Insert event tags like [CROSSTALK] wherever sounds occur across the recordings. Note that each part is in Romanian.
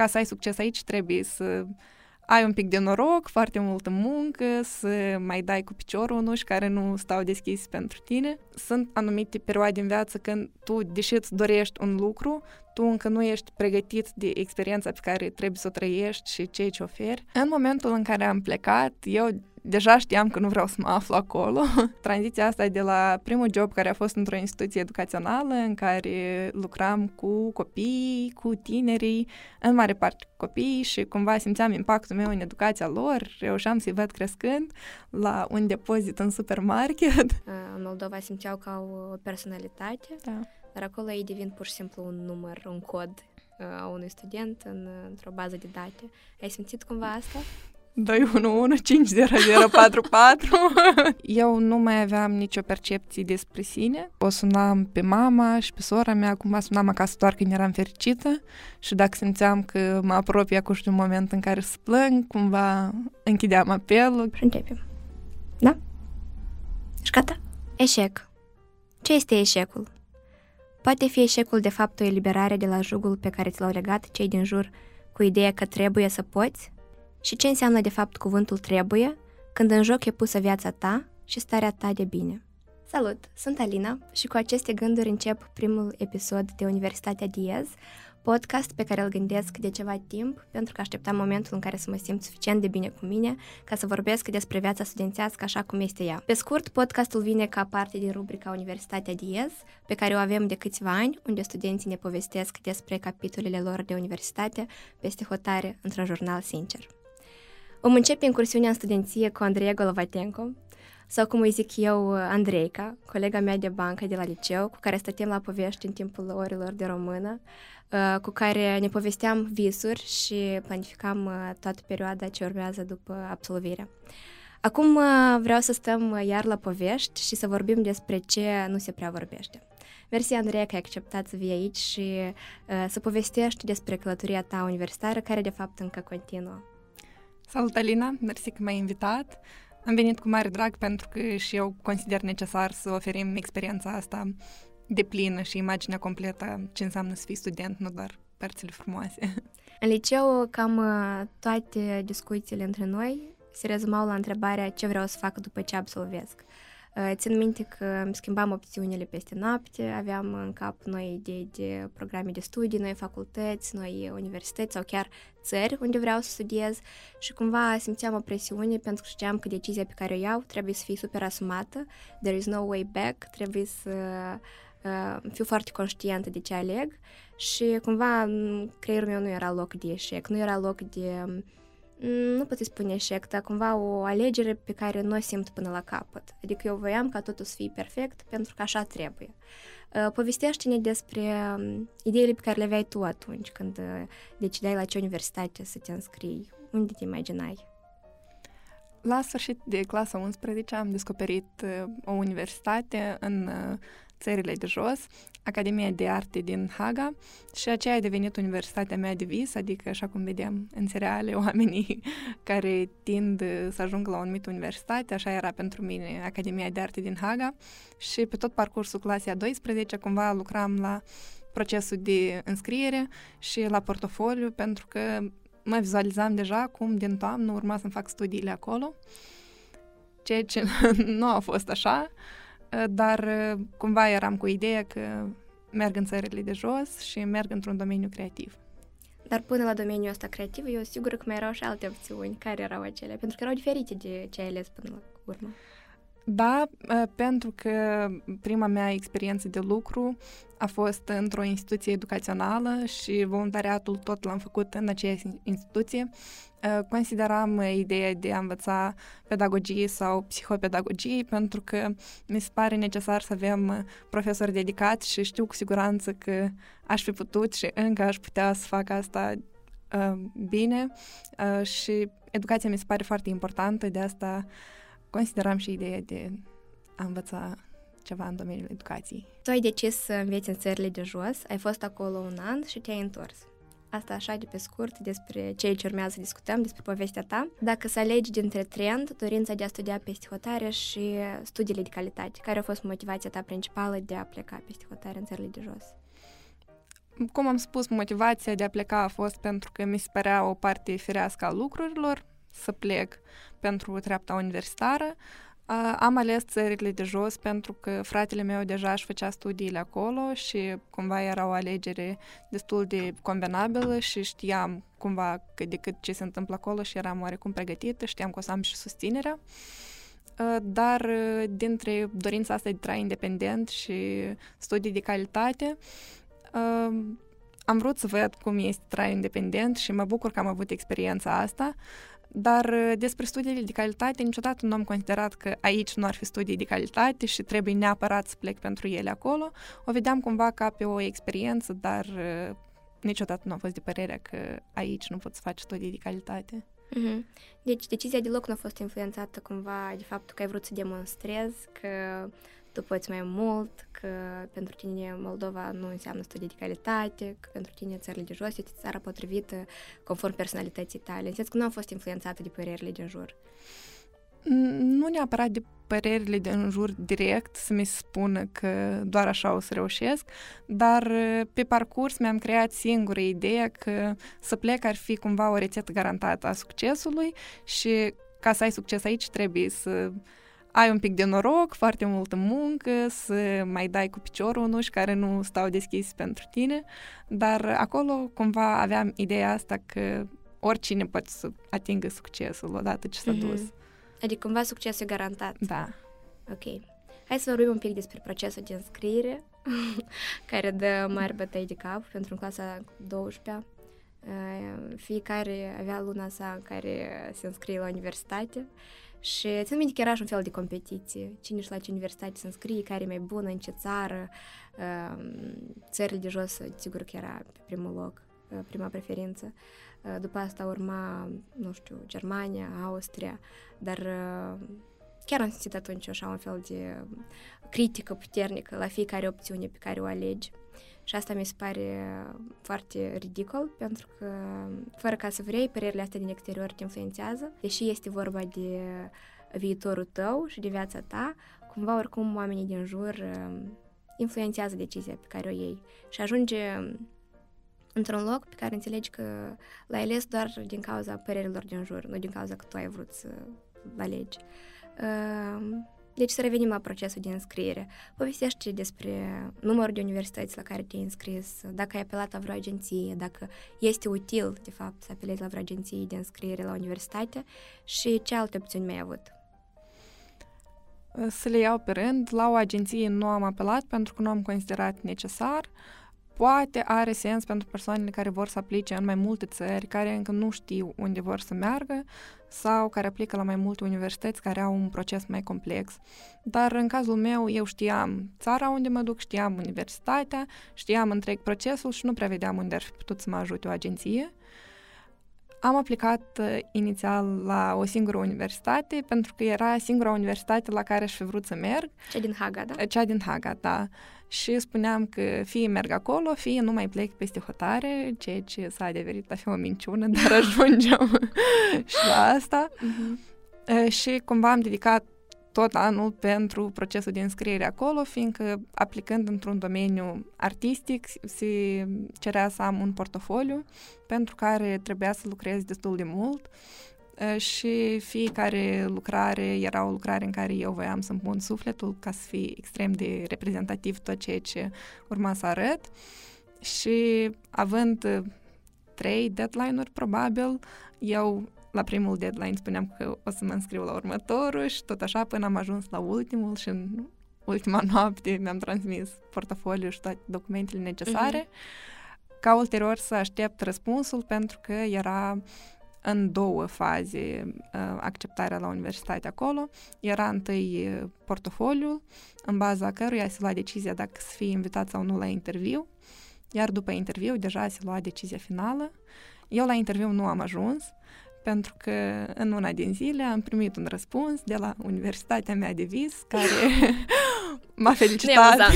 ca să ai succes aici trebuie să ai un pic de noroc, foarte multă muncă, să mai dai cu piciorul unuși care nu stau deschis pentru tine. Sunt anumite perioade în viață când tu, deși îți dorești un lucru, tu încă nu ești pregătit de experiența pe care trebuie să o trăiești și ceea ce oferi. În momentul în care am plecat, eu deja știam că nu vreau să mă aflu acolo. [LAUGHS] Tranziția asta e de la primul job care a fost într-o instituție educațională în care lucram cu copii, cu tinerii, în mare parte cu copii și cumva simțeam impactul meu în educația lor, reușeam să-i văd crescând la un depozit în supermarket. [LAUGHS] În Moldova simțeau ca o personalitate, Da. dar acolo ei devin pur și simplu un număr, un cod a unui student în, într-o bază de date. Ai simțit cumva asta? 211-5044. [LAUGHS] Eu nu mai aveam nicio percepție despre sine. O sunam pe mama și pe sora mea, cumva sunam acasă doar când eram fericită și dacă simțeam că mă apropie acum un moment în care să plâng, cumva închideam apelul. Și începem. Da? Ești gata? Eșec. Ce este eșecul? Poate fi eșecul de fapt o eliberare de la jugul pe care ți l-au legat cei din jur cu ideea că trebuie să poți? Și ce înseamnă de fapt cuvântul trebuie când în joc e pusă viața ta și starea ta de bine? Salut! Sunt Alina și cu aceste gânduri încep primul episod de Universitatea Diez, podcast pe care îl gândesc de ceva timp pentru că așteptam momentul în care să mă simt suficient de bine cu mine ca să vorbesc despre viața studențească așa cum este ea. Pe scurt, podcastul vine ca parte din rubrica Universitatea Diez, pe care o avem de câțiva ani, unde studenții ne povestesc despre capitolele lor de universitate peste hotare într-un jurnal sincer. Vom începe incursiunea în studenție cu Andreea Golovatenko, sau cum îi zic eu, Andreica, colega mea de bancă de la liceu, cu care stăteam la povești în timpul orilor de română, uh, cu care ne povesteam visuri și planificam uh, toată perioada ce urmează după absolvirea. Acum uh, vreau să stăm iar la povești și să vorbim despre ce nu se prea vorbește. Mersi, Andreea, că ai acceptat să vii aici și uh, să povestești despre călătoria ta universitară, care de fapt încă continuă. Salut, Alina! Mersi că m-ai invitat. Am venit cu mare drag pentru că și eu consider necesar să oferim experiența asta de plină și imaginea completă ce înseamnă să fii student, nu doar părțile frumoase. În liceu, cam uh, toate discuțiile între noi se rezumau la întrebarea ce vreau să fac după ce absolvesc. Uh, Țin minte că îmi schimbam opțiunile peste noapte, aveam în cap noi idei de programe de studii, noi facultăți, noi universități sau chiar țări unde vreau să studiez și cumva simțeam o presiune pentru că știam că decizia pe care o iau trebuie să fie super asumată, there is no way back, trebuie să uh, fiu foarte conștientă de ce aleg și cumva în creierul meu nu era loc de eșec, nu era loc de nu pot spune eșec, dar cumva o alegere pe care nu o simt până la capăt. Adică eu voiam ca totul să fie perfect pentru că așa trebuie. Povestește-ne despre ideile pe care le aveai tu atunci când decideai la ce universitate să te înscrii. Unde te imaginai? La sfârșit de clasa 11 am descoperit o universitate în țările de jos, Academia de Arte din Haga și aceea a devenit universitatea mea de vis, adică așa cum vedem în seriale [LAUGHS] oamenii care tind să ajungă la o anumită universitate, așa era pentru mine Academia de Arte din Haga. Și pe tot parcursul clasei a 12 cumva lucram la procesul de înscriere și la portofoliu pentru că mă vizualizam deja cum din toamnă urma să-mi fac studiile acolo, ceea ce [LAUGHS] nu a fost așa, dar cumva eram cu ideea că merg în țările de jos și merg într-un domeniu creativ. Dar până la domeniul ăsta creativ, eu sigur că mai erau și alte opțiuni. Care erau acelea? Pentru că erau diferite de ce ai ales până la urmă. Da, pentru că prima mea experiență de lucru a fost într-o instituție educațională și voluntariatul tot l-am făcut în aceeași instituție. Consideram ideea de a învăța pedagogie sau psihopedagogie pentru că mi se pare necesar să avem profesori dedicați și știu cu siguranță că aș fi putut și încă aș putea să fac asta bine și educația mi se pare foarte importantă, de asta consideram și ideea de a învăța ceva în domeniul educației. Tu ai decis să înveți în țările de jos, ai fost acolo un an și te-ai întors. Asta așa de pe scurt despre ceea ce urmează să discutăm, despre povestea ta. Dacă să alegi dintre trend, dorința de a studia peste hotare și studiile de calitate, care a fost motivația ta principală de a pleca peste hotare în țările de jos? cum am spus, motivația de a pleca a fost pentru că mi se părea o parte firească a lucrurilor să plec pentru treapta universitară. Am ales țările de jos pentru că fratele meu deja își făcea studiile acolo și cumva era o alegere destul de combinabilă și știam cumva că decât ce se întâmplă acolo și eram oarecum pregătită, știam că o să am și susținerea. Dar dintre dorința asta de trai independent și studii de calitate, am vrut să văd cum este trai independent și mă bucur că am avut experiența asta. Dar uh, despre studiile de calitate niciodată nu am considerat că aici nu ar fi studii de calitate și trebuie neapărat să plec pentru ele acolo. O vedeam cumva ca pe o experiență, dar uh, niciodată nu am fost de părerea că aici nu pot să faci studii de calitate. Mm-hmm. Deci decizia deloc nu a fost influențată cumva de faptul că ai vrut să demonstrezi că tu poți mai mult, că pentru tine Moldova nu înseamnă studii de calitate, că pentru tine țările de jos este țara potrivită conform personalității tale. În sens că nu am fost influențată de părerile din jur. Nu neapărat de părerile din jur direct să mi spună că doar așa o să reușesc, dar pe parcurs mi-am creat singură ideea că să plec ar fi cumva o rețetă garantată a succesului și ca să ai succes aici trebuie să ai un pic de noroc, foarte multă muncă, să mai dai cu piciorul în uși care nu stau deschis pentru tine, dar acolo cumva aveam ideea asta că oricine poate să atingă succesul odată ce s-a mm-hmm. dus. Adică cumva succesul e garantat. Da. Ok. Hai să vorbim un pic despre procesul de înscriere, [LAUGHS] care dă mari bătăi de cap pentru clasa 12 Fiecare avea luna sa în care se înscrie la universitate și țin minte că era și un fel de competiție. Cine și la ce universitate se înscrie, care e mai bună, în ce țară. Țările de jos, sigur că era pe primul loc, prima preferință. După asta urma, nu știu, Germania, Austria, dar chiar am simțit atunci așa un fel de critică puternică la fiecare opțiune pe care o alegi. Și asta mi se pare foarte ridicol, pentru că, fără ca să vrei, părerile astea din exterior te influențează, deși este vorba de viitorul tău și de viața ta, cumva oricum oamenii din jur um, influențează decizia pe care o iei și ajunge într-un loc pe care înțelegi că l-ai ales doar din cauza părerilor din jur, nu din cauza că tu ai vrut să alegi. Um, deci să revenim la procesul de înscriere. Povestește despre numărul de universități la care te-ai înscris, dacă ai apelat la vreo agenție, dacă este util, de fapt, să apelezi la vreo agenție de înscriere la universitate și ce alte opțiuni mai ai avut. Să le iau pe rând, la o agenție nu am apelat pentru că nu am considerat necesar. Uh, poate are sens pentru persoanele care vor să aplice în mai multe țări, care încă nu știu unde vor să meargă sau care aplică la mai multe universități care au un proces mai complex. Dar în cazul meu, eu știam țara unde mă duc, știam universitatea, știam întreg procesul și nu prevedeam unde ar fi putut să mă ajute o agenție. Am aplicat uh, inițial la o singură universitate pentru că era singura universitate la care aș fi vrut să merg. Cea din Haga, da? Cea din Haga, da și spuneam că fie merg acolo, fie nu mai plec peste hotare, ceea ce s-a adeverit a fi o minciună, [LAUGHS] dar ajungem [LAUGHS] și la asta. Uh-huh. Și cumva am dedicat tot anul pentru procesul de înscriere acolo, fiindcă aplicând într-un domeniu artistic se cerea să am un portofoliu pentru care trebuia să lucrez destul de mult și fiecare lucrare era o lucrare în care eu voiam să-mi pun sufletul ca să fie extrem de reprezentativ tot ceea ce urma să arăt. Și având trei deadline-uri, probabil, eu la primul deadline spuneam că o să mă înscriu la următorul și tot așa până am ajuns la ultimul și în ultima noapte mi-am transmis portofoliul și toate documentele necesare, uh-huh. ca ulterior să aștept răspunsul pentru că era în două faze uh, acceptarea la universitate acolo. Era întâi uh, portofoliul, în baza căruia se lua decizia dacă să fie invitat sau nu la interviu, iar după interviu deja se lua decizia finală. Eu la interviu nu am ajuns, pentru că în una din zile am primit un răspuns de la universitatea mea de vis, care [LAUGHS] m-a felicitat [LAUGHS]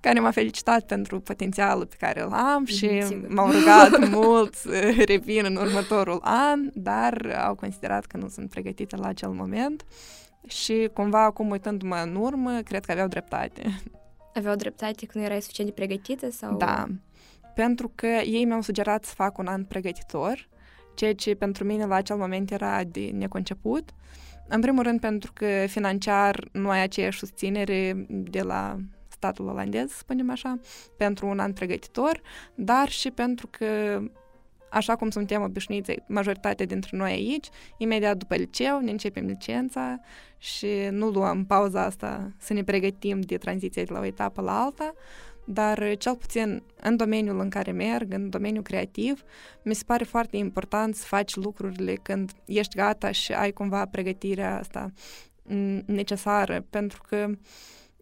care m-a felicitat pentru potențialul pe care îl am și Sigur. m-au rugat [LAUGHS] mult să revin în următorul an, dar au considerat că nu sunt pregătită la acel moment și cumva acum uitându-mă în urmă, cred că aveau dreptate. Aveau dreptate că nu erai suficient de pregătită? sau? Da, pentru că ei mi-au sugerat să fac un an pregătitor, ceea ce pentru mine la acel moment era de neconceput. În primul rând pentru că financiar nu ai aceeași susținere de la statul olandez, spunem așa, pentru un an pregătitor, dar și pentru că așa cum suntem obișnuiți majoritatea dintre noi aici, imediat după liceu ne începem licența și nu luăm pauza asta să ne pregătim de tranziție de la o etapă la alta, dar cel puțin în domeniul în care merg, în domeniul creativ, mi se pare foarte important să faci lucrurile când ești gata și ai cumva pregătirea asta necesară, pentru că uh,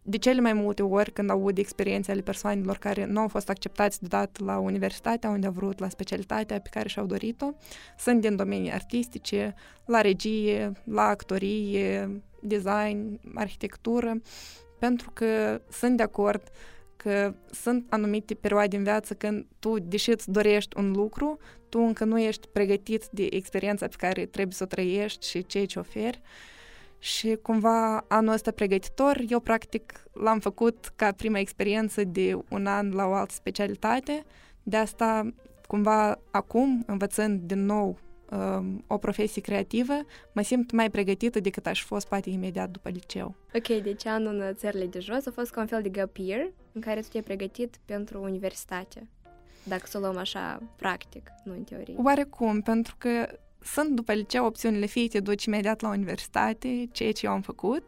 de cele mai multe ori când aud experiențe ale persoanelor care nu au fost acceptați deodată la universitatea unde au vrut, la specialitatea pe care și-au dorit-o, sunt din domenii artistice, la regie, la actorie, design, arhitectură, pentru că sunt de acord că sunt anumite perioade în viață când tu, deși îți dorești un lucru, tu încă nu ești pregătit de experiența pe care trebuie să o trăiești și ceea ce oferi. Și cumva anul ăsta pregătitor, eu practic l-am făcut ca prima experiență de un an la o altă specialitate. De asta, cumva, acum, învățând din nou um, o profesie creativă, mă simt mai pregătită decât aș fost poate imediat după liceu. Ok, deci anul în țările de jos a fost ca un fel de gap year în care tu te-ai pregătit pentru universitate. Dacă să o luăm așa practic, nu în teorie. Oarecum, pentru că sunt după liceu opțiunile fie te duci imediat la universitate, ceea ce eu am făcut,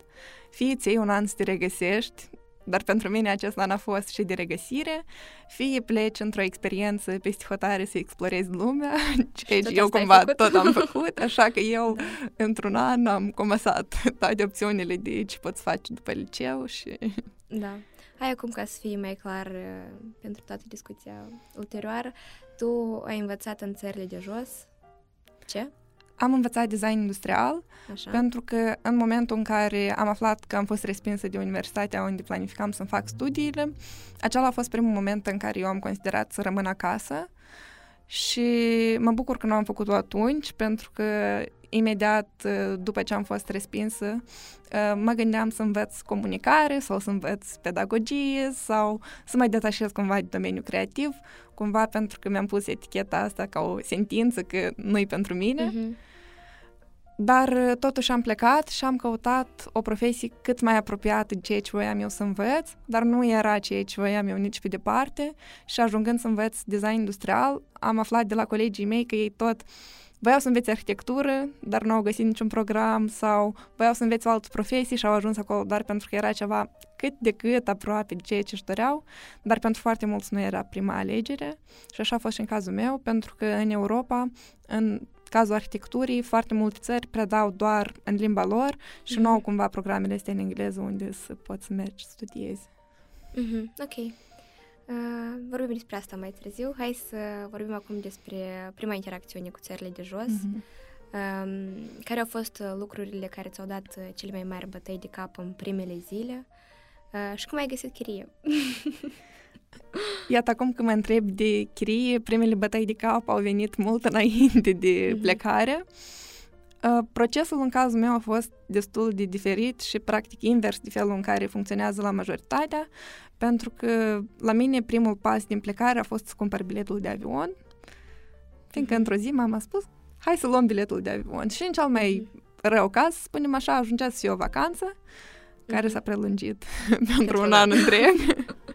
fie ți un an să te regăsești, dar pentru mine acest an a fost și de regăsire, fie pleci într-o experiență peste hotare să explorezi lumea, [LAUGHS] ceea ce eu cumva tot am făcut, [LAUGHS] așa că eu da. într-un an am comasat [LAUGHS] toate opțiunile de ce poți face după liceu și... Da. Hai acum ca să fie mai clar uh, pentru toată discuția ulterioară, tu ai învățat în țările de jos, ce? Am învățat design industrial Așa. pentru că în momentul în care am aflat că am fost respinsă de universitatea unde planificam să-mi fac studiile, acela a fost primul moment în care eu am considerat să rămân acasă și mă bucur că nu am făcut-o atunci pentru că imediat după ce am fost respinsă, mă gândeam să învăț comunicare sau să învăț pedagogie sau să mă detașez cumva de domeniul creativ, cumva pentru că mi-am pus eticheta asta ca o sentință că nu-i pentru mine. Uh-huh. Dar totuși am plecat și am căutat o profesie cât mai apropiată de ceea ce voiam eu să învăț, dar nu era ceea ce voiam eu nici pe departe și ajungând să învăț design industrial, am aflat de la colegii mei că ei tot voiau să învețe arhitectură, dar nu au găsit niciun program sau voiau să învețe o altă profesie și au ajuns acolo doar pentru că era ceva cât de cât aproape de ceea ce își doreau, dar pentru foarte mulți nu era prima alegere și așa a fost și în cazul meu, pentru că în Europa, în cazul arhitecturii, foarte multe țări predau doar în limba lor și mm-hmm. nu au cumva programele astea în engleză unde să poți să mergi să studiezi. Mm-hmm. Ok. Uh, vorbim despre asta mai târziu. Hai să vorbim acum despre prima interacțiune cu țările de jos. Mm-hmm. Uh, care au fost lucrurile care ți-au dat cele mai mari bătăi de cap în primele zile? Uh, și cum ai găsit chirie? Iată, acum că mă întreb de chirie, primele bătăi de cap au venit mult înainte de mm-hmm. plecare. Uh, procesul în cazul meu a fost destul de diferit și practic invers de felul în care funcționează la majoritatea, pentru că la mine primul pas din plecare a fost să cumpăr biletul de avion, fiindcă mm-hmm. într-o zi m-am spus, hai să luăm biletul de avion. Și în cel mai mm-hmm. rău caz, spunem așa, ajungea să fie o vacanță, care mm-hmm. s-a prelungit [LAUGHS] pentru un an întreg. [LAUGHS]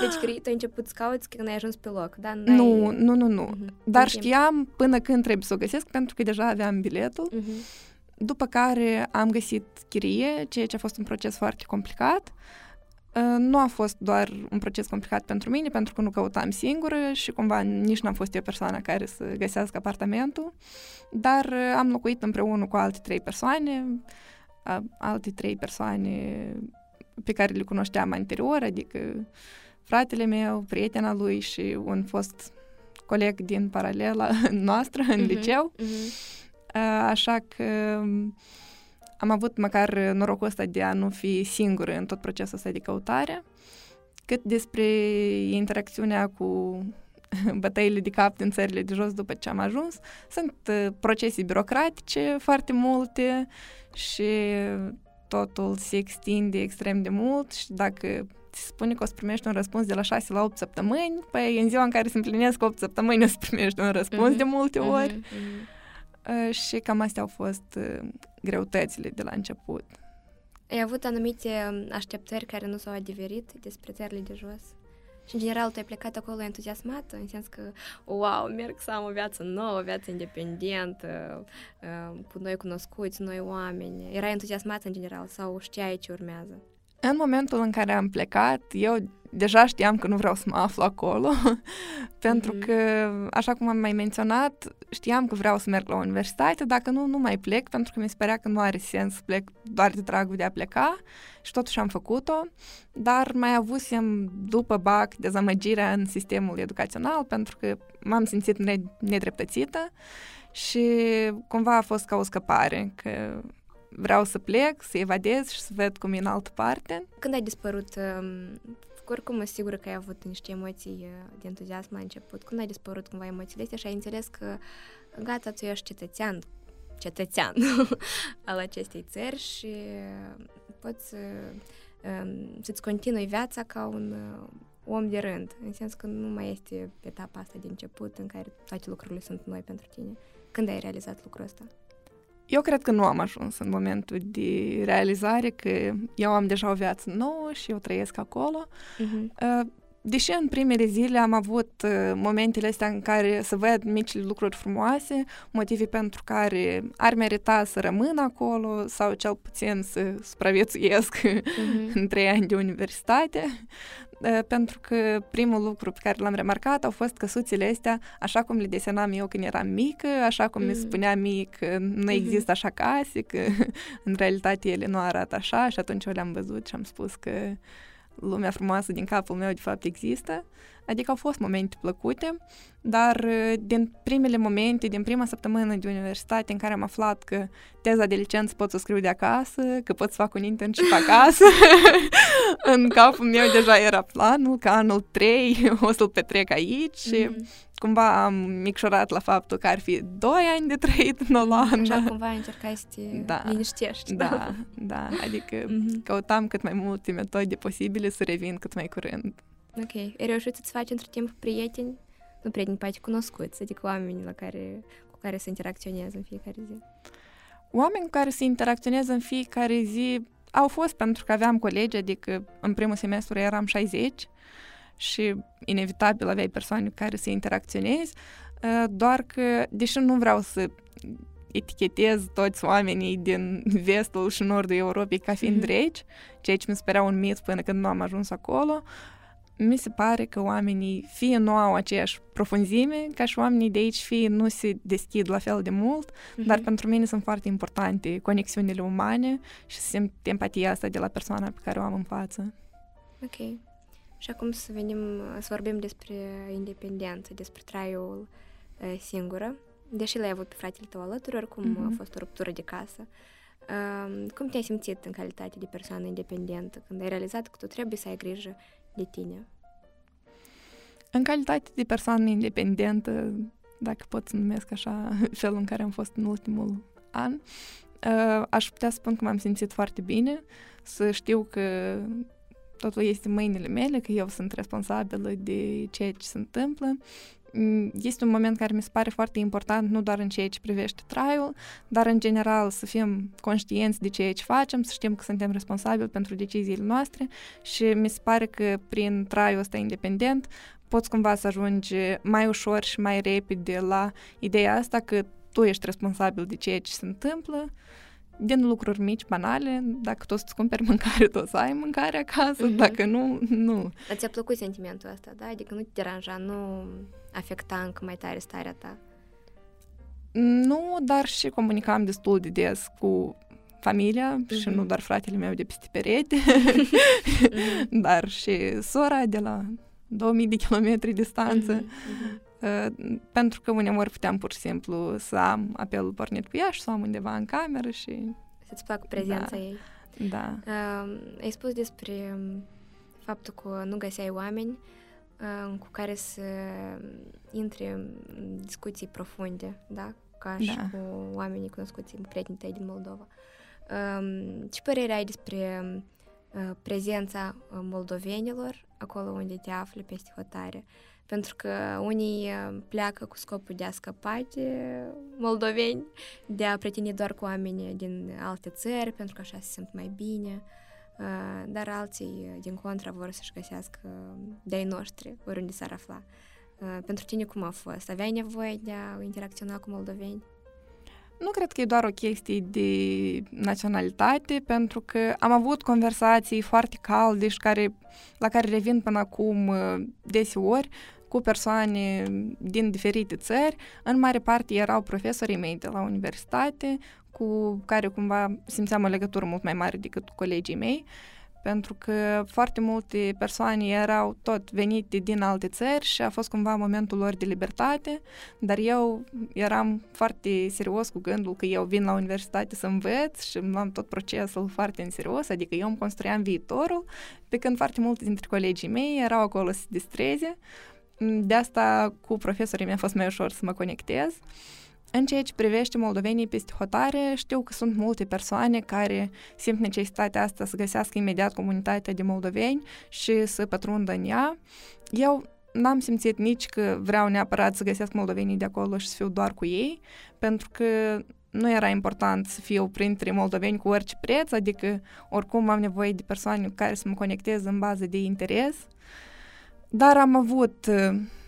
Deci tu ai început să cauți când ai ajuns pe loc, da? Nu, nu, nu, nu. Mm-hmm. Dar știam până când trebuie să o găsesc, pentru că deja aveam biletul. Mm-hmm. După care am găsit chirie, ceea ce a fost un proces foarte complicat. Uh, nu a fost doar un proces complicat pentru mine, pentru că nu căutam singură și cumva nici n-am fost eu persoana care să găsească apartamentul, dar uh, am locuit împreună cu alte trei persoane, alte trei persoane pe care le cunoșteam anterior, adică fratele meu, prietena lui și un fost coleg din paralela [LAUGHS] noastră în uh-huh, liceu. Uh-huh. Așa că am avut măcar norocul ăsta de a nu fi singură în tot procesul ăsta de căutare. Cât despre interacțiunea cu [LAUGHS] bătăile de cap din țările de jos după ce am ajuns, sunt procese birocratice foarte multe și totul se extinde extrem de mult și dacă ți spune că o să primești un răspuns de la 6 la 8 săptămâni, păi în ziua în care se împlinesc 8 săptămâni o să primești un răspuns mm-hmm. de multe ori. Mm-hmm. Și cam astea au fost uh, greutățile de la început. Ai avut anumite um, așteptări care nu s-au adeverit despre țările de jos? Și, în general, tu ai plecat acolo entuziasmat, în sens că, wow, merg să am o viață nouă, o viață independentă, uh, cu noi cunoscuți, noi oameni. Erai entuziasmat, în general, sau știai ce urmează? În momentul în care am plecat, eu deja știam că nu vreau să mă aflu acolo, [LAUGHS] pentru mm-hmm. că, așa cum am mai menționat, știam că vreau să merg la universitate, dacă nu, nu mai plec, pentru că mi se părea că nu are sens să plec doar de dragul de a pleca și totuși am făcut-o, dar mai avusem după BAC dezamăgirea în sistemul educațional, pentru că m-am simțit nedreptățită și cumva a fost ca o scăpare, că vreau să plec, să evadez și să ved cum e în altă parte. Când ai dispărut, um, oricum mă sigură că ai avut niște emoții uh, de entuziasm la început, când ai dispărut cumva emoțiile astea și ai înțeles că gata, tu ești cetățean, cetățean [LAUGHS] al acestei țări și poți să, um, să-ți continui viața ca un uh, om de rând, în sens că nu mai este etapa asta de început în care toate lucrurile sunt noi pentru tine. Când ai realizat lucrul ăsta? Eu cred că nu am ajuns în momentul de realizare că eu am deja o viață nouă și eu trăiesc acolo. Uh-huh. Deși în primele zile am avut uh, momentele astea în care să văd micile lucruri frumoase, motive pentru care ar merita să rămân acolo sau cel puțin să supraviețuiesc uh-huh. [LAUGHS] în trei ani de universitate, pentru că primul lucru pe care l-am remarcat au fost căsuțele astea, așa cum le desenam eu când eram mică, așa cum mm. mi spunea mie că nu există așa case, că [LAUGHS] în realitate ele nu arată așa și atunci eu le-am văzut și am spus că lumea frumoasă din capul meu de fapt există. Adică au fost momente plăcute, dar uh, din primele momente, din prima săptămână de universitate în care am aflat că teza de licență pot să o scriu de acasă, că pot să fac un internship acasă, [LAUGHS] [LAUGHS] în capul meu deja era planul că anul 3 o să-l petrec aici și mm-hmm. cumva am micșorat la faptul că ar fi 2 ani de trăit în Olanda. Așa cumva încercai să te da, liniștești. Da, [LAUGHS] da, adică mm-hmm. căutam cât mai multe metode posibile să revin cât mai curând. Ok. Ai reușit să-ți faci între timp prieteni? Nu prieteni, poate cunoscuți, adică oameni la care, cu care să interacționezi în fiecare zi. Oameni cu care să interacționez în fiecare zi au fost pentru că aveam colegi, adică în primul semestru eram 60 și inevitabil aveai persoane cu care să interacționezi, uh, doar că, deși nu vreau să etichetez toți oamenii din vestul și nordul Europei ca fiind mm-hmm. reci, ceea ce mi se părea un mit până când nu am ajuns acolo, mi se pare că oamenii fie nu au aceeași profunzime ca și oamenii de aici, fie nu se deschid la fel de mult, mm-hmm. dar pentru mine sunt foarte importante conexiunile umane și să simt empatia asta de la persoana pe care o am în față. Ok. Și acum să venim să vorbim despre independență, despre traiul uh, singură. Deși l-ai avut pe fratele tău alături, oricum mm-hmm. a fost o ruptură de casă. Uh, cum te-ai simțit în calitate de persoană independentă când ai realizat că tu trebuie să ai grijă de tine? În calitate de persoană independentă, dacă pot să numesc așa [LAUGHS] felul în care am fost în ultimul an, uh, aș putea spun că m-am simțit foarte bine, să știu că totul este în mâinile mele, că eu sunt responsabilă de ceea ce se întâmplă Mm, este un moment care mi se pare foarte important, nu doar în ceea ce privește traiul, dar în general să fim conștienți de ceea ce facem, să știm că suntem responsabili pentru deciziile noastre și mi se pare că prin traiul ăsta independent poți cumva să ajungi mai ușor și mai repede la ideea asta că tu ești responsabil de ceea ce se întâmplă, din lucruri mici, banale, dacă tu să-ți cumperi [LAUGHS] mâncare, tu o să ai mâncare acasă, mm-hmm. dacă nu, nu. Dar ți-a plăcut sentimentul ăsta, da? Adică nu te deranja, nu afecta încă mai tare starea ta? Nu, dar și comunicam destul de des cu familia mm-hmm. și nu doar fratele meu de peste perete, mm-hmm. [LAUGHS] dar și sora de la 2000 de kilometri distanță. Mm-hmm. Uh, pentru că uneori puteam pur și simplu să am apelul pornit cu ea și să am undeva în cameră și... Să-ți placă prezența da. ei. Da. Uh, ai spus despre um, faptul că nu găseai oameni uh, cu care să intre în discuții profunde, da? Ca și da. cu oamenii cunoscuți, prietenii tăi din Moldova. Um, ce părere ai despre prezența moldovenilor acolo unde te afli peste hotare. Pentru că unii pleacă cu scopul de a scăpa de moldoveni, de a prieteni doar cu oameni din alte țări, pentru că așa se simt mai bine, dar alții, din contra, vor să-și găsească de-ai noștri, oriunde s-ar afla. Pentru tine cum a fost? Aveai nevoie de a interacționa cu moldoveni? Nu cred că e doar o chestie de naționalitate, pentru că am avut conversații foarte calde și care, la care revin până acum deseori cu persoane din diferite țări. În mare parte erau profesorii mei de la universitate, cu care cumva simțeam o legătură mult mai mare decât colegii mei pentru că foarte multe persoane erau tot venite din alte țări și a fost cumva momentul lor de libertate, dar eu eram foarte serios cu gândul că eu vin la universitate să învăț și am tot procesul foarte în serios, adică eu îmi construiam viitorul, pe când foarte multe dintre colegii mei erau acolo să se distreze. De asta cu profesorii mi-a fost mai ușor să mă conectez. În ceea ce privește moldovenii peste hotare, știu că sunt multe persoane care simt necesitatea asta să găsească imediat comunitatea de moldoveni și să pătrundă în ea. Eu n-am simțit nici că vreau neapărat să găsesc moldovenii de acolo și să fiu doar cu ei, pentru că nu era important să fiu printre moldoveni cu orice preț, adică oricum am nevoie de persoane cu care să mă conectez în bază de interes. Dar am avut,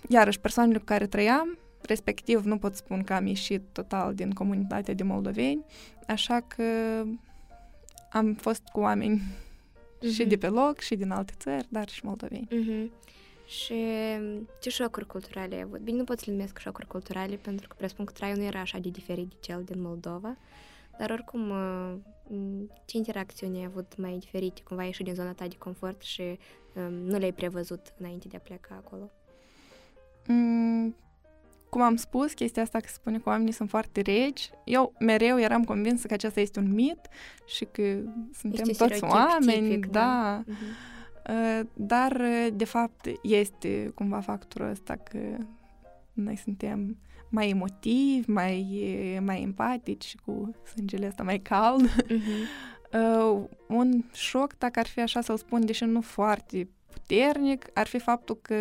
iarăși, persoanele cu care trăiam, Respectiv, nu pot spun că am ieșit total din comunitatea de moldoveni, așa că am fost cu oameni mm-hmm. și de pe loc, și din alte țări, dar și moldoveni. Mm-hmm. Și ce șocuri culturale ai avut? Bine, nu pot să le numesc șocuri culturale, pentru că presupun că traiul nu era așa de diferit de cel din Moldova, dar oricum, uh, ce interacțiuni ai avut mai diferite? Cumva ai ieșit din zona ta de confort și um, nu le-ai prevăzut înainte de a pleca acolo? Mm, cum am spus, chestia asta că se spune că oamenii sunt foarte regi, eu mereu eram convinsă că acesta este un mit și că suntem este toți oameni, tipic, da. da. Uh-huh. Dar, de fapt, este cumva factorul ăsta că noi suntem mai emotivi, mai, mai empatici, cu sângele ăsta mai cald. Uh-huh. [LAUGHS] Uh, un șoc, dacă ar fi așa să-l spun, deși nu foarte puternic, ar fi faptul că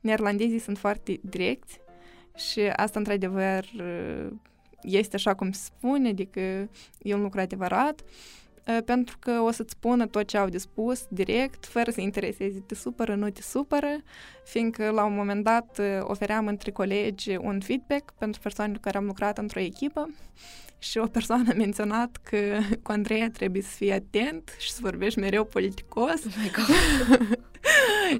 neerlandezii sunt foarte direcți și asta, într-adevăr, este așa cum se spune, adică e un lucru adevărat, pentru că o să-ți spună tot ce au de spus direct, fără să intereseze, te supără, nu te supără, fiindcă la un moment dat ofeream între colegi un feedback pentru persoanele cu care am lucrat într-o echipă și o persoană a menționat că cu Andreea trebuie să fii atent și să vorbești mereu politicos. Oh my God. [LAUGHS]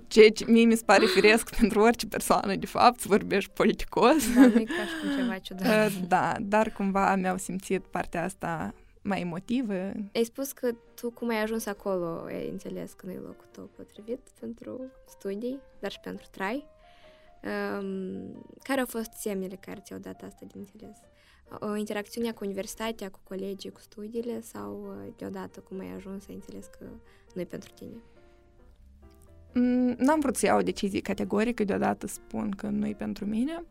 Ceea ce mie mi se pare firesc [LAUGHS] pentru orice persoană, de fapt, să vorbești politicos. Da, nu e ca și cum ceva ciudat. [LAUGHS] Uh, da, dar cumva mi-au simțit partea asta mai emotivă. Ai spus că tu cum ai ajuns acolo, ai înțeles că nu e locul tău potrivit pentru studii, dar și pentru trai. Um, care au fost semnele care ți-au dat asta de înțeles? O interacțiunea cu universitatea, cu colegii, cu studiile sau uh, deodată cum ai ajuns să înțeles că nu e pentru tine? Mm, n-am vrut să iau o decizie categorică, deodată spun că nu e pentru mine.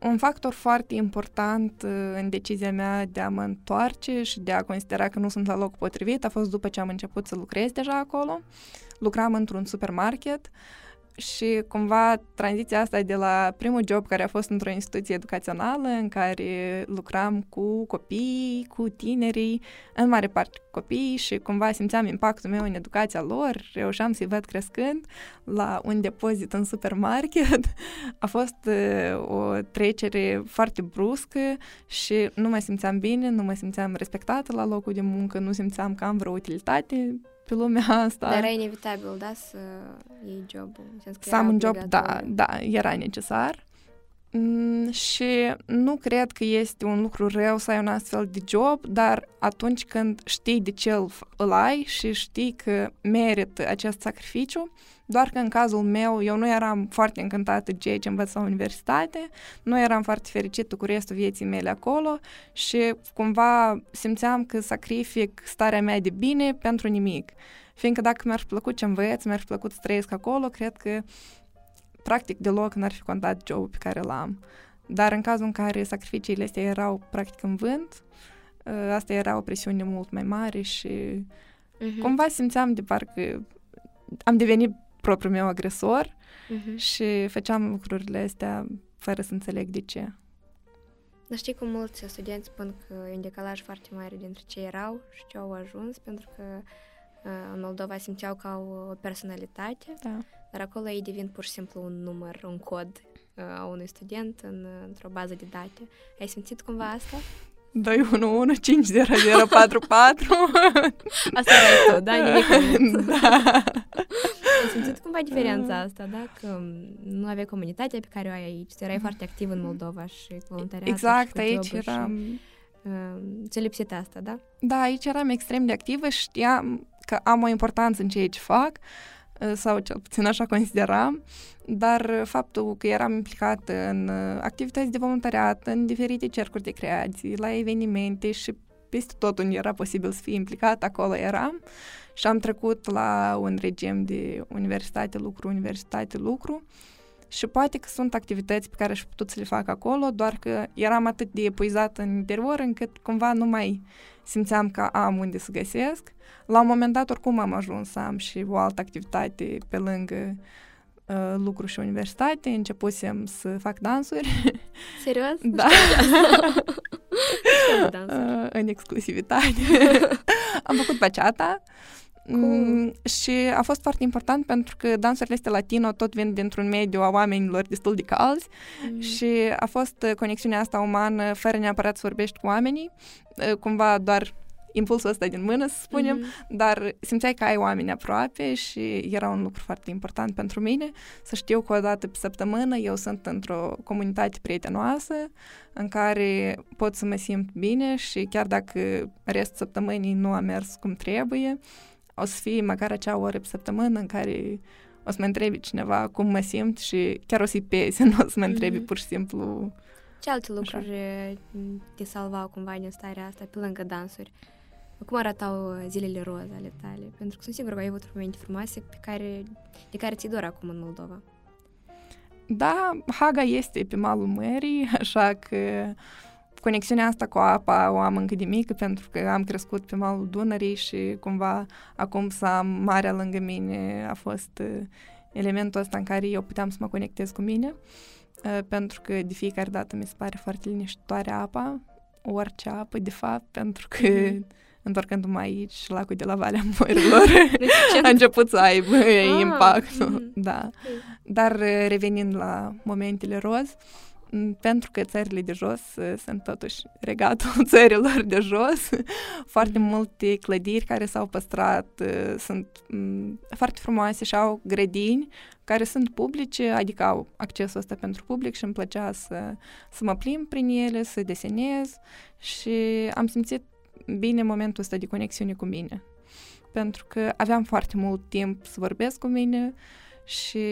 Un factor foarte important uh, în decizia mea de a mă întoarce și de a considera că nu sunt la loc potrivit a fost după ce am început să lucrez deja acolo. Lucram într-un supermarket și cumva tranziția asta de la primul job care a fost într-o instituție educațională în care lucram cu copii, cu tinerii, în mare parte cu copii și cumva simțeam impactul meu în educația lor, reușeam să-i văd crescând la un depozit în supermarket. [LAUGHS] A fost uh, o trecere foarte bruscă și nu mă simțeam bine, nu mă simțeam respectată la locul de muncă, nu simțeam că am vreo utilitate pe lumea asta. Dar era inevitabil, da, să iei jobul? Să am un job, da, da, era necesar. Mm, și nu cred că este un lucru rău să ai un astfel de job, dar atunci când știi de ce îl ai și știi că merită acest sacrificiu, doar că în cazul meu eu nu eram foarte încântată de ceea ce învăț la universitate, nu eram foarte fericită cu restul vieții mele acolo și cumva simțeam că sacrific starea mea de bine pentru nimic. Fiindcă dacă mi-ar fi plăcut ce învăț, mi-ar fi plăcut să trăiesc acolo, cred că practic deloc n-ar fi contat jobul pe care l-am. Dar în cazul în care sacrificiile astea erau practic în vânt, ă, asta era o presiune mult mai mare și Uh-huh. Cumva simțeam de parcă am devenit propriul meu agresor uh-huh. și făceam lucrurile astea fără să înțeleg de ce. Dar știi cum mulți studenți spun că e un decalaj foarte mare dintre ce erau și ce au ajuns, pentru că uh, în Moldova simțeau că au o personalitate, da. dar acolo ei devin pur și simplu un număr, un cod uh, a unui student în, într-o bază de date. Ai simțit cumva asta? 211 5044 Asta e tu, da? Nimic da. Ai simțit cumva diferența asta, da? Că nu aveai comunitatea pe care o ai aici. Tu erai foarte activ în Moldova și voluntariat. Exact, și aici eram... Și, uh, ce lipsit asta, da? Da, aici eram extrem de activă și știam că am o importanță în ceea ce fac sau cel puțin așa consideram, dar faptul că eram implicat în activități de voluntariat, în diferite cercuri de creații, la evenimente și peste tot unde era posibil să fie implicat, acolo eram. Și am trecut la un regim de universitate, lucru, universitate, lucru și poate că sunt activități pe care aș putut să le fac acolo, doar că eram atât de epuizat în interior încât cumva nu mai simțeam că am unde să găsesc. La un moment dat, oricum am ajuns să am și o altă activitate pe lângă uh, lucru și universitate, începusem să fac dansuri. [LAUGHS] Serios? [LAUGHS] Da. uh, [LAUGHS] în exclusivitate. am făcut baciata. Mm, și a fost foarte important pentru că dansurile este latino tot vin dintr-un mediu a oamenilor destul de calzi mm. și a fost conexiunea asta umană fără neapărat să vorbești cu oamenii, cumva doar impulsul ăsta din mână, să spunem, mm-hmm. dar simțeai că ai oameni aproape și era un lucru foarte important pentru mine să știu că o dată pe săptămână eu sunt într-o comunitate prietenoasă în care pot să mă simt bine și chiar dacă restul săptămânii nu a mers cum trebuie, o să fie măcar acea oră pe săptămână în care o să mă întrebi cineva cum mă simt și chiar o să-i pese, [LAUGHS] nu o să mă întrebi mm-hmm. pur și simplu Ce alte lucruri așa. te salvau cumva din starea asta, pe lângă dansuri? Cum arătau zilele roz ale tale? Pentru că sunt sigură că ai avut momente frumoase pe care, de care ți-i dor acum în Moldova. Da, Haga este pe malul mării, [LAUGHS] așa că conexiunea asta cu apa o am încă de mică pentru că am crescut pe malul Dunării și cumva acum să am marea lângă mine a fost uh, elementul ăsta în care eu puteam să mă conectez cu mine uh, pentru că de fiecare dată mi se pare foarte liniștitoare apa, orice apă de fapt, pentru că mm-hmm întorcându-mă aici, lacul de la Valea Morilor [LAUGHS] deci, a început să aibă ah, impact. Mm-hmm. Da. Dar uh, revenind la momentele roz, pentru că țările de jos uh, sunt totuși regatul [LAUGHS] țărilor de jos, foarte multe clădiri care s-au păstrat uh, sunt foarte frumoase și au grădini care sunt publice, adică au accesul ăsta pentru public și îmi plăcea să, să mă plimb prin ele, să desenez și am simțit bine momentul ăsta de conexiune cu mine. Pentru că aveam foarte mult timp să vorbesc cu mine și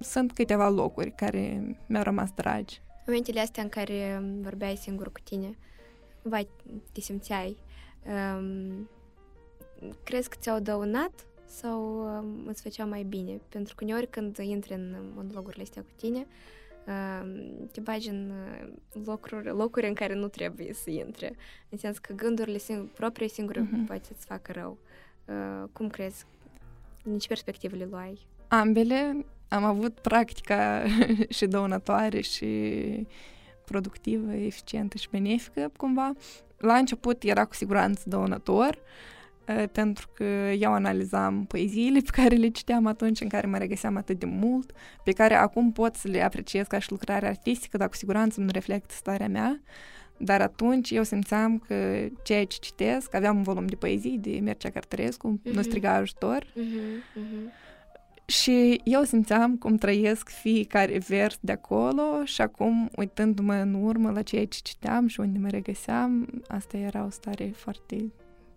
sunt câteva locuri care mi-au rămas dragi. Momentele astea în care vorbeai singur cu tine, vai, te simțeai, um, crezi că ți-au dăunat sau um, îți făcea mai bine? Pentru că uneori când intri în monologurile astea cu tine, te bagi în locuri, locuri în care nu trebuie să intre. În sens că gândurile sing- proprie singure uh-huh. poate să-ți facă rău. Uh, cum crezi? Nici perspectivele luai? Ambele. Am avut practica [LAUGHS] și dăunătoare și productivă, eficientă și benefică, cumva. La început era cu siguranță dăunător, uh, pentru că eu analizam poeziile pe care le citeam atunci, în care mă regăseam atât de mult, pe care acum pot să le apreciez ca și lucrare artistică, dar cu siguranță nu reflectă starea mea. Dar atunci eu simțeam că ceea ce citesc, aveam un volum de poezii de Mircea Cărtărescu, mm-hmm. nu striga ajutor, mm-hmm. Mm-hmm. Și eu simțeam cum trăiesc fiecare vers de acolo și acum, uitându-mă în urmă la ceea ce citeam și unde mă regăseam, asta era o stare foarte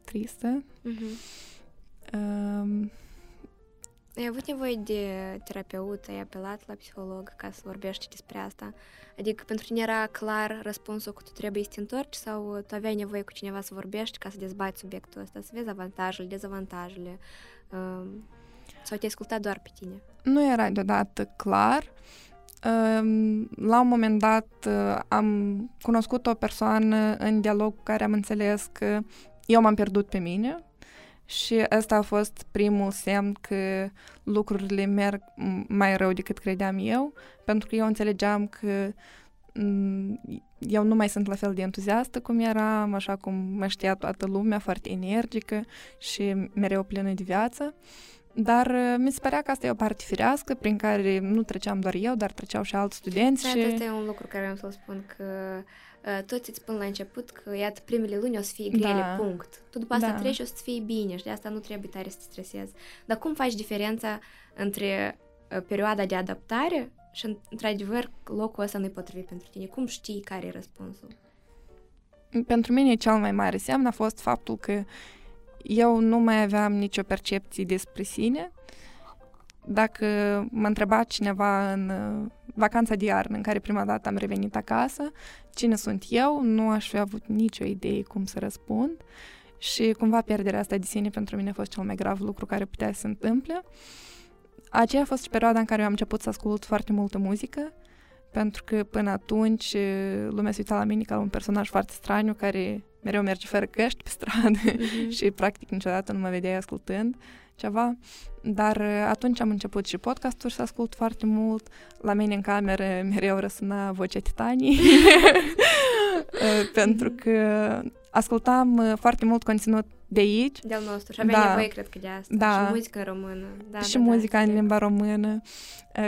tristă. Uh-huh. Um, ai avut nevoie de terapeut, ai apelat la psiholog ca să vorbești despre asta? Adică pentru tine era clar răspunsul că tu trebuie să te întorci sau tu aveai nevoie cu cineva să vorbești ca să dezbați subiectul ăsta, să vezi avantajele, dezavantajele? Um, sau te-ai ascultat doar pe tine? Nu era deodată clar. Um, la un moment dat uh, am cunoscut o persoană în dialog cu care am înțeles că eu m-am pierdut pe mine Și ăsta a fost primul semn că lucrurile merg mai rău decât credeam eu, pentru că eu înțelegeam că eu nu mai sunt la fel de entuziastă cum eram, așa cum mă știa toată lumea, foarte energică și mereu plină de viață. Dar uh, mi se părea că asta e o parte firească prin care nu treceam doar eu, dar treceau și alți studenți. Da, și... Asta e un lucru care am să-l spun, că uh, toți îți spun la început că, iată, primele luni o să fie grele, da. punct. Tu după asta da. treci o să fie bine și de asta nu trebuie tare să te stresezi. Dar cum faci diferența între uh, perioada de adaptare și, într-adevăr, locul ăsta nu-i potrivit pentru tine? Cum știi care e răspunsul? Pentru mine cel mai mare semn a fost faptul că eu nu mai aveam nicio percepție despre sine. Dacă mă întreba cineva în uh, vacanța de iarnă, în care prima dată am revenit acasă, cine sunt eu, nu aș fi avut nicio idee cum să răspund și cumva pierderea asta de sine pentru mine a fost cel mai grav lucru care putea să se întâmple. Aceea a fost și perioada în care eu am început să ascult foarte multă muzică, pentru că până atunci uh, lumea se uita la mine ca un personaj foarte straniu care mereu merge fără căști pe stradă uh-huh. [LAUGHS] și practic niciodată nu mă vedeai ascultând ceva, dar uh, atunci am început și podcasturi să ascult foarte mult. La mine în cameră mereu răsuna vocea Titanii, [LAUGHS] [LAUGHS] uh, pentru că ascultam uh, foarte mult conținut de aici. De-al nostru. Și aveai da. nevoie, cred că, de asta. Da. Și muzică în română. Da, și da, muzica da, în limba română,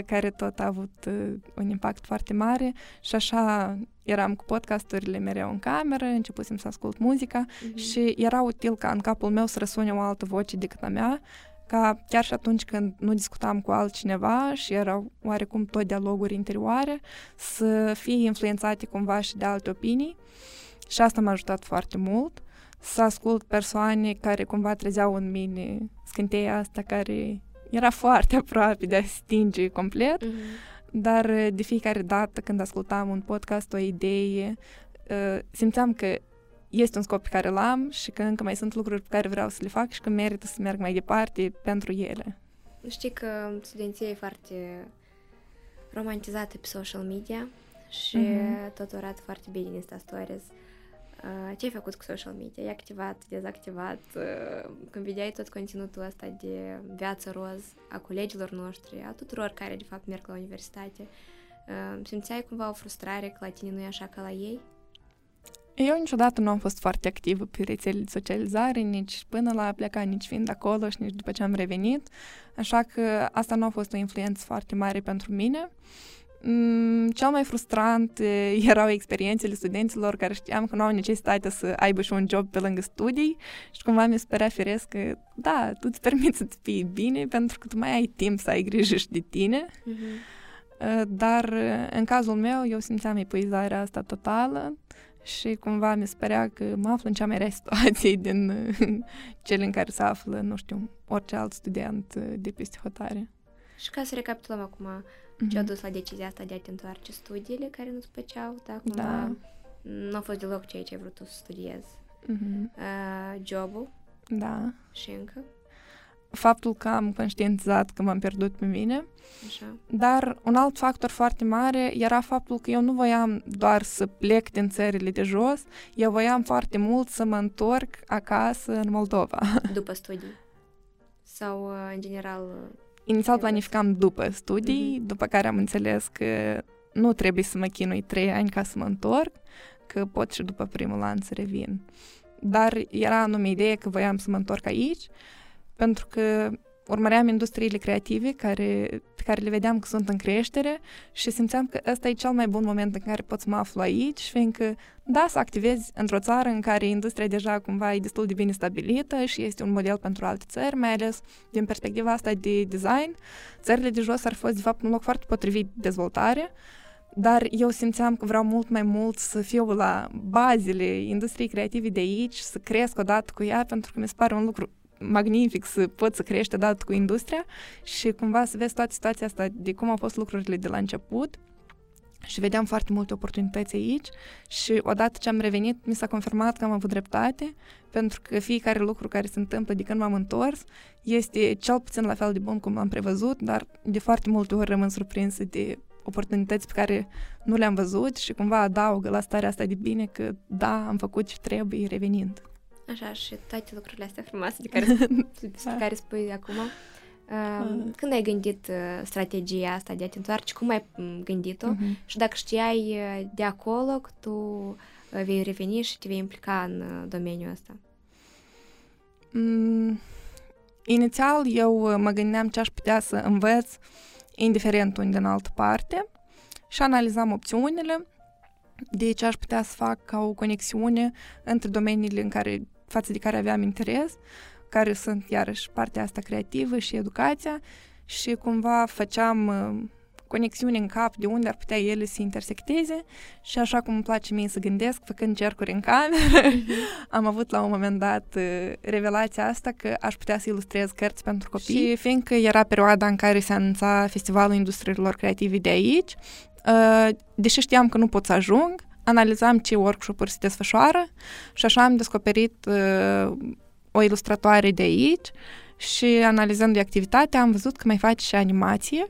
care tot a avut un impact foarte mare. Și așa eram cu podcasturile mereu în cameră, începusem să ascult muzica uh-huh. și era util ca în capul meu să răsune o altă voce decât a mea, ca chiar și atunci când nu discutam cu altcineva și erau oarecum tot dialoguri interioare, să fie influențate cumva și de alte opinii. Și asta m-a ajutat foarte mult să ascult persoane care cumva trezeau în mine scânteia asta care era foarte aproape de a stinge complet. Uh-huh dar uh, de fiecare dată când ascultam un podcast, o idee, uh, simțeam că este un scop pe care l-am și că încă mai sunt lucruri pe care vreau să le fac și că merită să merg mai departe pentru ele. Știi că studenția e foarte romantizată pe social media și mm-hmm. tot arată foarte bine în Insta Stories. Uh, ce ai făcut cu social media? Ai activat, dezactivat? Uh, când vedeai tot conținutul ăsta de viață roz a colegilor noștri, a tuturor care de fapt merg la universitate, uh, simțeai cumva o frustrare că la tine nu e așa ca la ei? Eu niciodată nu am fost foarte activă pe rețele de socializare, nici până la a pleca, nici fiind acolo și nici după ce am revenit, așa că asta nu a fost o influență foarte mare pentru mine. Uh, Mm, cel mai frustrant [LAUGHS] erau experiențele studenților care știam că nu au necesitate să aibă și un job pe lângă studii și cumva mi se părea firesc că, da, tu îți [LAUGHS] permiți să-ți fii bine pentru că tu mai ai timp să ai grijă și de tine. Uh-huh. Dar în cazul meu eu simțeam epuizarea asta totală și cumva mi se părea că mă aflu în cea mai rea situație [LAUGHS] din cele în care se află, nu știu, orice alt student de peste hotare. Și ca să recapitulăm acum, mm-hmm. ce a dus la decizia asta de a te întoarce studiile care nu-ți plăceau, da? Cumva da. Nu a fost deloc ceea ce ai vrut tu să studiezi. Mm-hmm. Uh, jobul. Da. Și încă. Faptul că am conștientizat că m-am pierdut pe mine. Așa. Dar un alt factor foarte mare era faptul că eu nu voiam doar să plec din țările de jos, eu voiam foarte mult să mă întorc acasă în Moldova. După studii? Sau, uh, în general, Inițial planificam după studii, mm-hmm. după care am înțeles că nu trebuie să mă chinui trei ani ca să mă întorc, că pot și după primul an să revin. Dar era anume ideea că voiam să mă întorc aici, pentru că urmăream industriile creative care, pe care le vedeam că sunt în creștere și simțeam că ăsta e cel mai bun moment în care pot să mă aflu aici, fiindcă, da, să activezi într-o țară în care industria deja cumva e destul de bine stabilită și este un model pentru alte țări, mai ales din perspectiva asta de design. Țările de jos ar fi fost, de fapt, un loc foarte potrivit de dezvoltare, dar eu simțeam că vreau mult mai mult să fiu la bazele industriei creative de aici, să cresc odată cu ea, pentru că mi se pare un lucru magnific să poți să crești odată cu industria și cumva să vezi toată situația asta de cum au fost lucrurile de la început și vedeam foarte multe oportunități aici și odată ce am revenit mi s-a confirmat că am avut dreptate pentru că fiecare lucru care se întâmplă de când m-am întors este cel puțin la fel de bun cum l-am prevăzut, dar de foarte multe ori rămân surprinsă de oportunități pe care nu le-am văzut și cumva adaugă la starea asta de bine că da, am făcut ce trebuie revenind. Așa, și toate lucrurile astea frumoase de [LAUGHS] care, despre Da. care spui acum. Uh, Mm. Când ai gândit uh, strategia asta de a te întoarce, cum ai mm, gândit-o? Mhm. Și dacă știai uh, de acolo că tu uh, vei reveni și te vei implica în uh, domeniul ăsta? Mm, inițial, eu uh, mă gândeam ce aș putea să învăț, indiferent unde în altă parte, și analizam opțiunile de ce aș putea să fac ca o conexiune între domeniile în care, față de care aveam interes, care sunt iarăși partea asta creativă și educația și cumva făceam uh, conexiuni în cap de unde ar putea ele să intersecteze și așa cum îmi place mie să gândesc, făcând cercuri în cameră, [LAUGHS] am avut la un moment dat uh, revelația asta că aș putea să ilustrez cărți pentru copii. Și fiindcă era perioada în care se anunța Festivalul Industriilor Creative de aici, uh, deși știam că nu pot să ajung, analizam ce workshop-uri se desfășoară și așa am descoperit uh, o ilustratoare de aici și analizând activitatea am văzut că mai face și animație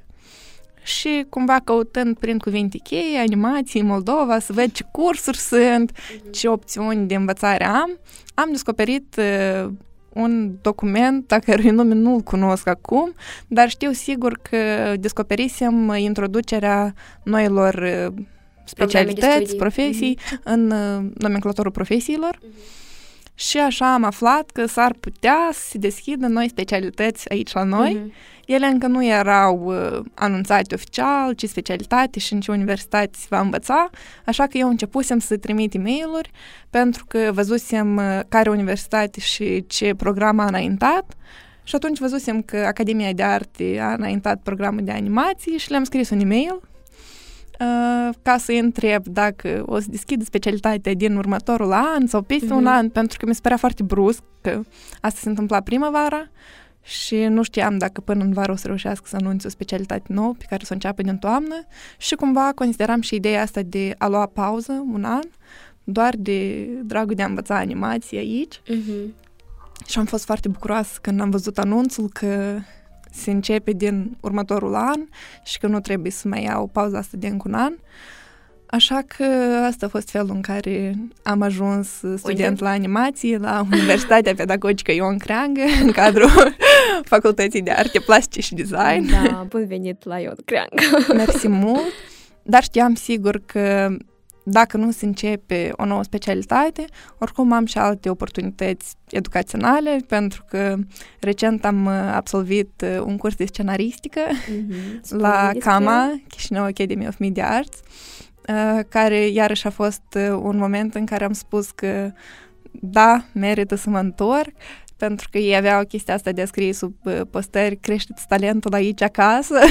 și cumva căutând prin cuvinte cheie, animații în Moldova, să văd ce cursuri sunt, ce opțiuni de învățare am, am descoperit uh, un document a cărui nume nu-l cunosc acum, dar știu sigur că descoperisem introducerea noilor uh, specialități, studii. profesii în uh, nomenclatorul profesiilor și așa am aflat că s-ar putea să se deschidă noi specialități aici la noi. Mhm. Ele încă nu erau uh, anunțate oficial, ce specialitate și în ce universitate se va învăța, așa că eu începusem să trimit e mail pentru că văzusem uh, care universitate și ce program a înaintat și atunci văzusem că Academia de Arte a înaintat programul de animații și le-am scris un e-mail uh, ca să-i întreb dacă o să deschidă specialitatea din următorul an sau peste un Mhm. an, pentru că mi se părea foarte brusc că asta se întâmpla primăvara și nu știam dacă până în vară o să reușească să anunțe o specialitate nouă pe care să o înceapă din toamnă și cumva consideram și ideea asta de a lua pauză un an doar de dragul de a învăța animație aici Mhm. și am fost foarte bucuroasă când am văzut anunțul că se începe din următorul an și că nu trebuie să mai iau pauza asta de încă un an. Așa că asta a fost felul în care am ajuns student la animație la [LAUGHS] Universitatea Pedagogică Ion Creangă, în cadrul [LAUGHS] Facultății de Arte Plastice și Design. Da, bun venit la Ion Creang. Mersi mult, dar știam sigur că dacă nu se începe o nouă specialitate, oricum am și alte oportunități educaționale, pentru că recent am uh, absolvit uh, un curs de scenaristică Mhm. [LAUGHS] la Spune despre CAMA, Chișinău Academy of Media Arts, uh, care iarăși a fost uh, un moment în care am spus că da, merită să mă întorc, pentru că ei aveau chestia asta de a scrie sub uh, postări crește-ți talentul aici acasă. [LAUGHS]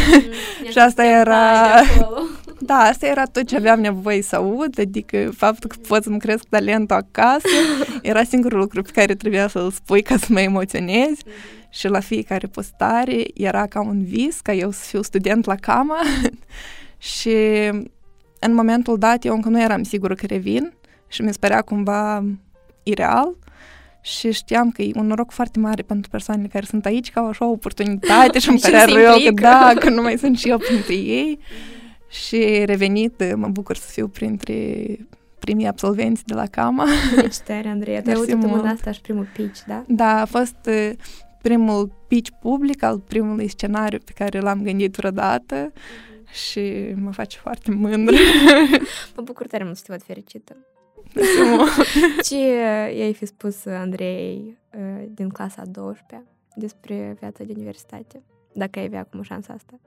Mhm. Și asta Ia să era- stai de acolo. [LAUGHS] Da, asta era tot ce aveam nevoie să aud, adică faptul că pot să-mi cresc talentul acasă [LAUGHS] era singurul lucru pe care trebuia să-l spui ca să mă emoționez și la fiecare postare era ca un vis, ca eu să fiu student la CAMA și în momentul dat eu încă nu eram sigură că revin și mi se părea cumva ireal și știam că e un noroc foarte mare pentru persoanele care sunt aici, că au așa o oportunitate și [LAUGHS] îmi Și părea se rău că implică. da, că nu mai sunt și eu printre ei. Și revenit, mă bucur să fiu printre primii absolvenți de la CAMA. Felicitări, Andreea. Tu ai [LAUGHS] Mersi avut săptămâna mult. asta și primul pitch, da? Da, a fost uh, primul pitch public al primului scenariu pe care l-am gândit vreodată și mă face foarte mândră. [LAUGHS] Mă bucur tare mult să te văd fericită. Mersi mult. Ce uh, i-ai fi spus Andrei uh, din clasa a 12 despre viața de universitate? Dacă ai avea acum șansa asta.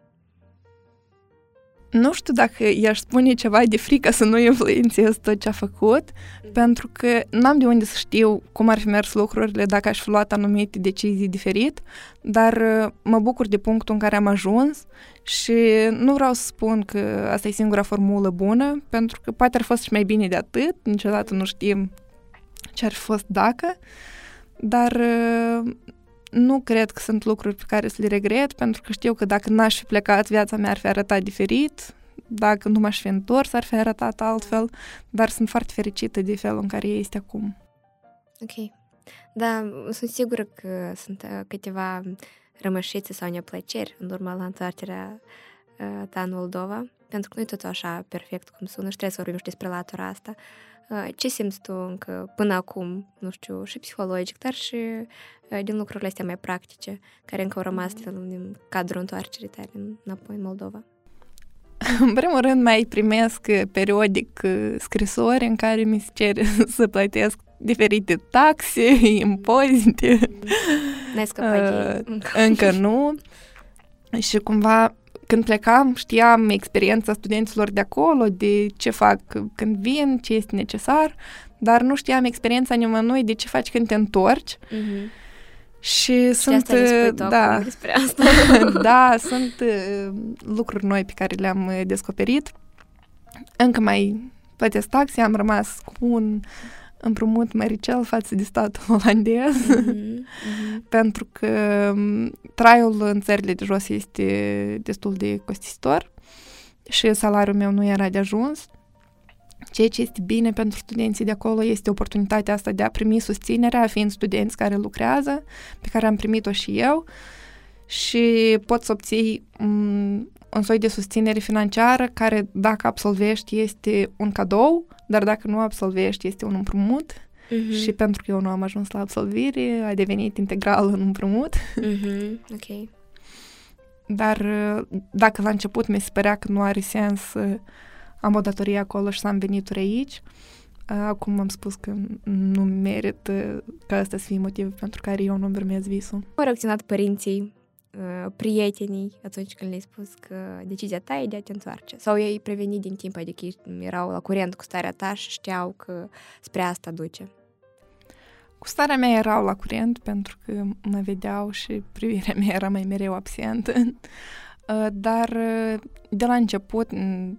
Nu știu dacă i-aș spune ceva de frică să nu influențez tot ce a făcut, pentru că n-am de unde să știu cum ar fi mers lucrurile dacă aș fi luat anumite decizii diferit, dar uh, mă bucur de punctul în care am ajuns și nu vreau să spun că asta e singura formulă bună, pentru că poate ar fi fost și mai bine de atât, niciodată nu știm ce ar fi fost dacă, dar uh, nu cred că sunt lucruri pe care să le regret, pentru că știu că dacă n-aș fi plecat, viața mea ar fi arătat diferit, dacă nu m-aș fi întors, ar fi arătat altfel, dar sunt foarte fericită de felul în care este acum. Ok. Da, sunt sigură că sunt uh, câteva rămășițe sau neplăceri în urma la întoarcerea uh, ta în Moldova, pentru că nu e tot așa perfect cum sună și trebuie să vorbim și despre latura asta. Ce simți tu încă până acum, nu știu, și psihologic, dar și din lucrurile astea mai practice, care încă au rămas mm. din cadrul întoarcerii tale înapoi în Moldova? În primul rând mai primesc periodic scrisori în care mi se cere să plătesc diferite taxe, impozite. N-ai scăpat uh, Încă nu. Și cumva când plecam, știam experiența studenților de acolo, de ce fac când vin, ce este necesar, dar nu știam experiența nimănui de ce faci când te întorci. Mm-hmm. Și, și sunt, da, despre asta. [LAUGHS] da, sunt uh, lucruri noi pe care le-am uh, descoperit. Încă mai plătesc taxe, am rămas cu un împrumut măricel față de statul [LAUGHS] olandez, mm-hmm, mm-hmm. [LAUGHS] pentru că um, traiul în țările de jos este destul de costisitor și salariul meu nu era de ajuns. Ceea ce este bine pentru studenții de acolo este oportunitatea asta de a primi susținerea, fiind studenți care lucrează, pe care am primit-o și eu, și poți să obții um, un soi de susținere financiară care, dacă absolvești, este un cadou, dar dacă nu absolvești, este un împrumut. Uh-huh. Și pentru că eu nu am ajuns la absolvire, a devenit integral un împrumut. Uh-huh. Ok. Dar dacă la început mi se părea că nu are sens să am o datorie acolo și să am venituri aici, acum am spus că nu merit ca asta să fie motiv pentru care eu nu-mi urmez visul. Cum au reacționat părinții Uh, prietenii atunci când le-ai spus că decizia ta e de a te întoarce? Sau ei prevenit din timp, adică erau la curent cu starea ta și știau că spre asta duce? Cu starea mea erau la curent pentru că mă vedeau și privirea mea era mai mereu absentă. Uh, [LAUGHS] dar uh, de la început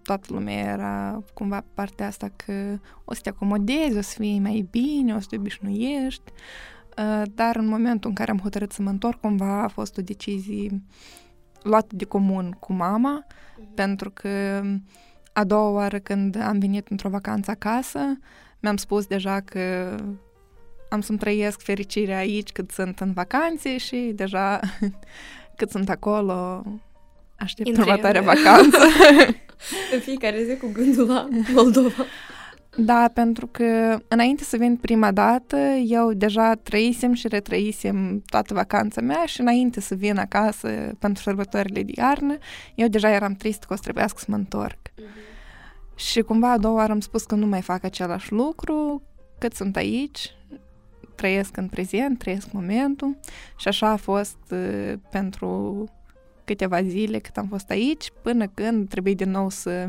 toată lumea era cumva partea asta că o să te acomodezi, o să fii mai bine, o să te obișnuiești. Uh, dar în momentul în care am hotărât să mă întorc, cumva a fost o decizie luată de comun cu mama, uh-huh. pentru că a doua oară când am venit într-o vacanță acasă, mi-am spus deja că am să-mi trăiesc fericirea aici cât sunt în vacanțe și deja [LAUGHS] cât sunt acolo aștept următoarea vacanță. [LAUGHS] în fiecare zi cu gândul la Moldova. [LAUGHS] Da, pentru că înainte să vin prima dată, eu deja trăisem și retrăisem toată vacanța mea și înainte să vin acasă pentru sărbătorile de iarnă, eu deja eram trist că o să trebuiască să mă întorc. Uh-huh. Și cumva a doua oară am spus că nu mai fac același lucru, cât sunt aici, trăiesc în prezent, trăiesc momentul și așa a fost uh, pentru câteva zile cât am fost aici, până când trebuie din nou să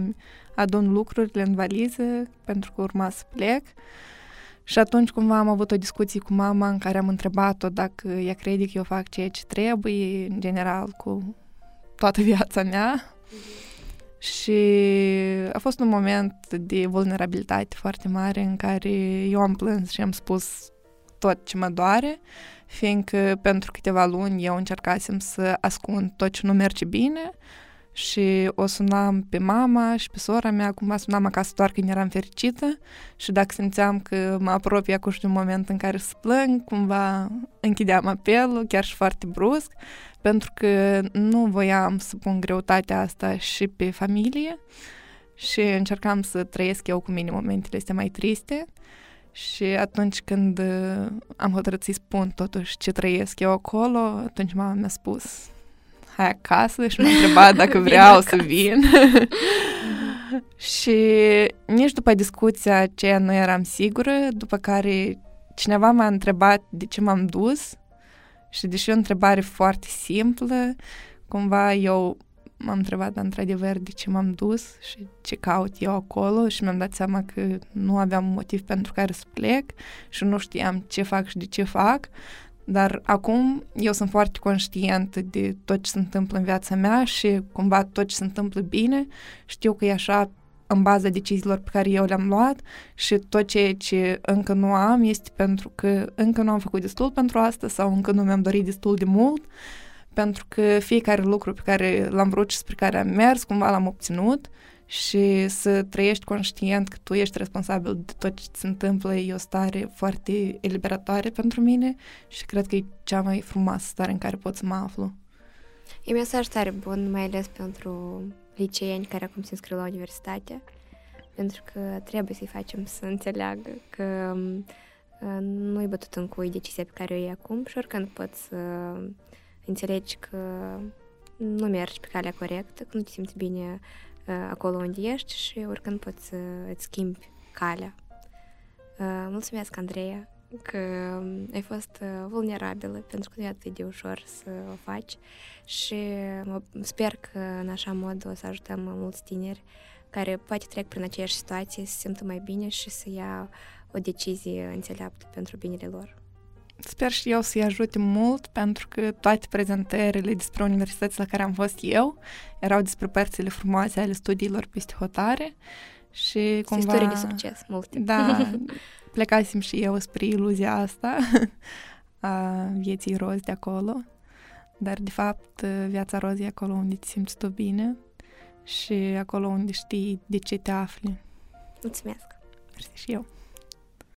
adun lucrurile în valiză pentru că urma să plec. Și atunci cumva am avut o discuție cu mama în care am întrebat-o dacă ea crede că eu fac ceea ce trebuie, în general, cu toată viața mea. Mm-hmm. Și a fost un moment de vulnerabilitate foarte mare în care eu am plâns și am spus tot ce mă doare, fiindcă pentru câteva luni eu încercasem să ascund tot ce nu merge bine și o sunam pe mama și pe sora mea, cumva sunam acasă doar când eram fericită și dacă simțeam că mă apropie cu un moment în care să plâng, cumva închideam apelul, chiar și foarte brusc, pentru că nu voiam să pun greutatea asta și pe familie și încercam să trăiesc eu cu mine momentele astea mai triste și atunci când am hotărât să-i spun totuși ce trăiesc eu acolo, atunci mama mi-a spus hai acasă. Și m-a întrebat dacă [LAUGHS] vreau să vin. [LAUGHS] și nici după discuția aceea nu eram sigură, după care cineva m-a întrebat de ce m-am dus. Și deși o întrebare foarte simplă, cumva eu m-am întrebat într-adevăr de ce m-am dus și ce caut eu acolo și mi-am dat seama că nu aveam motiv pentru care să plec și nu știam ce fac și de ce fac, dar acum eu sunt foarte conștient de tot ce se întâmplă în viața mea și cumva tot ce se întâmplă bine. Știu că e așa în baza deciziilor pe care eu le-am luat și tot ceea ce încă nu am este pentru că încă nu am făcut destul pentru asta sau încă nu mi-am dorit destul de mult, pentru că fiecare lucru pe care l-am vrut și spre care am mers, cumva l-am obținut și să trăiești conștient că tu ești responsabil de tot ce se întâmplă e o stare foarte eliberatoare pentru mine și cred că e cea mai frumoasă stare în care pot să mă aflu. E mesaj tare bun, mai ales pentru liceeni care acum se înscriu la universitate. pentru că trebuie să-i facem să înțeleagă că uh, nu-i bătut în cui decizia pe care o iei acum și oricând poți să înțelegi că nu mergi pe calea corectă, că nu te simți bine uh, acolo unde ești și oricând poți să îți schimbi calea. Uh, mulțumesc, Andreea, că ai fost vulnerabilă pentru că nu e atât de ușor să o faci și sper că în așa mod o să ajutăm mulți tineri care poate trec prin aceeași situație să se simtă mai bine și să ia o decizie înțeleaptă pentru binele lor. Sper și eu să-i ajute mult, pentru că toate prezentările despre universități la care am fost eu erau despre părțile frumoase ale studiilor peste hotare și cumva... Istorii de succes, multe. Da, [LAUGHS] plecasem și eu spre iluzia asta [LAUGHS] a vieții roz de acolo, dar de fapt viața roz e acolo unde te simți tu bine și acolo unde știi de ce te afli. Mulțumesc! Mersi și eu!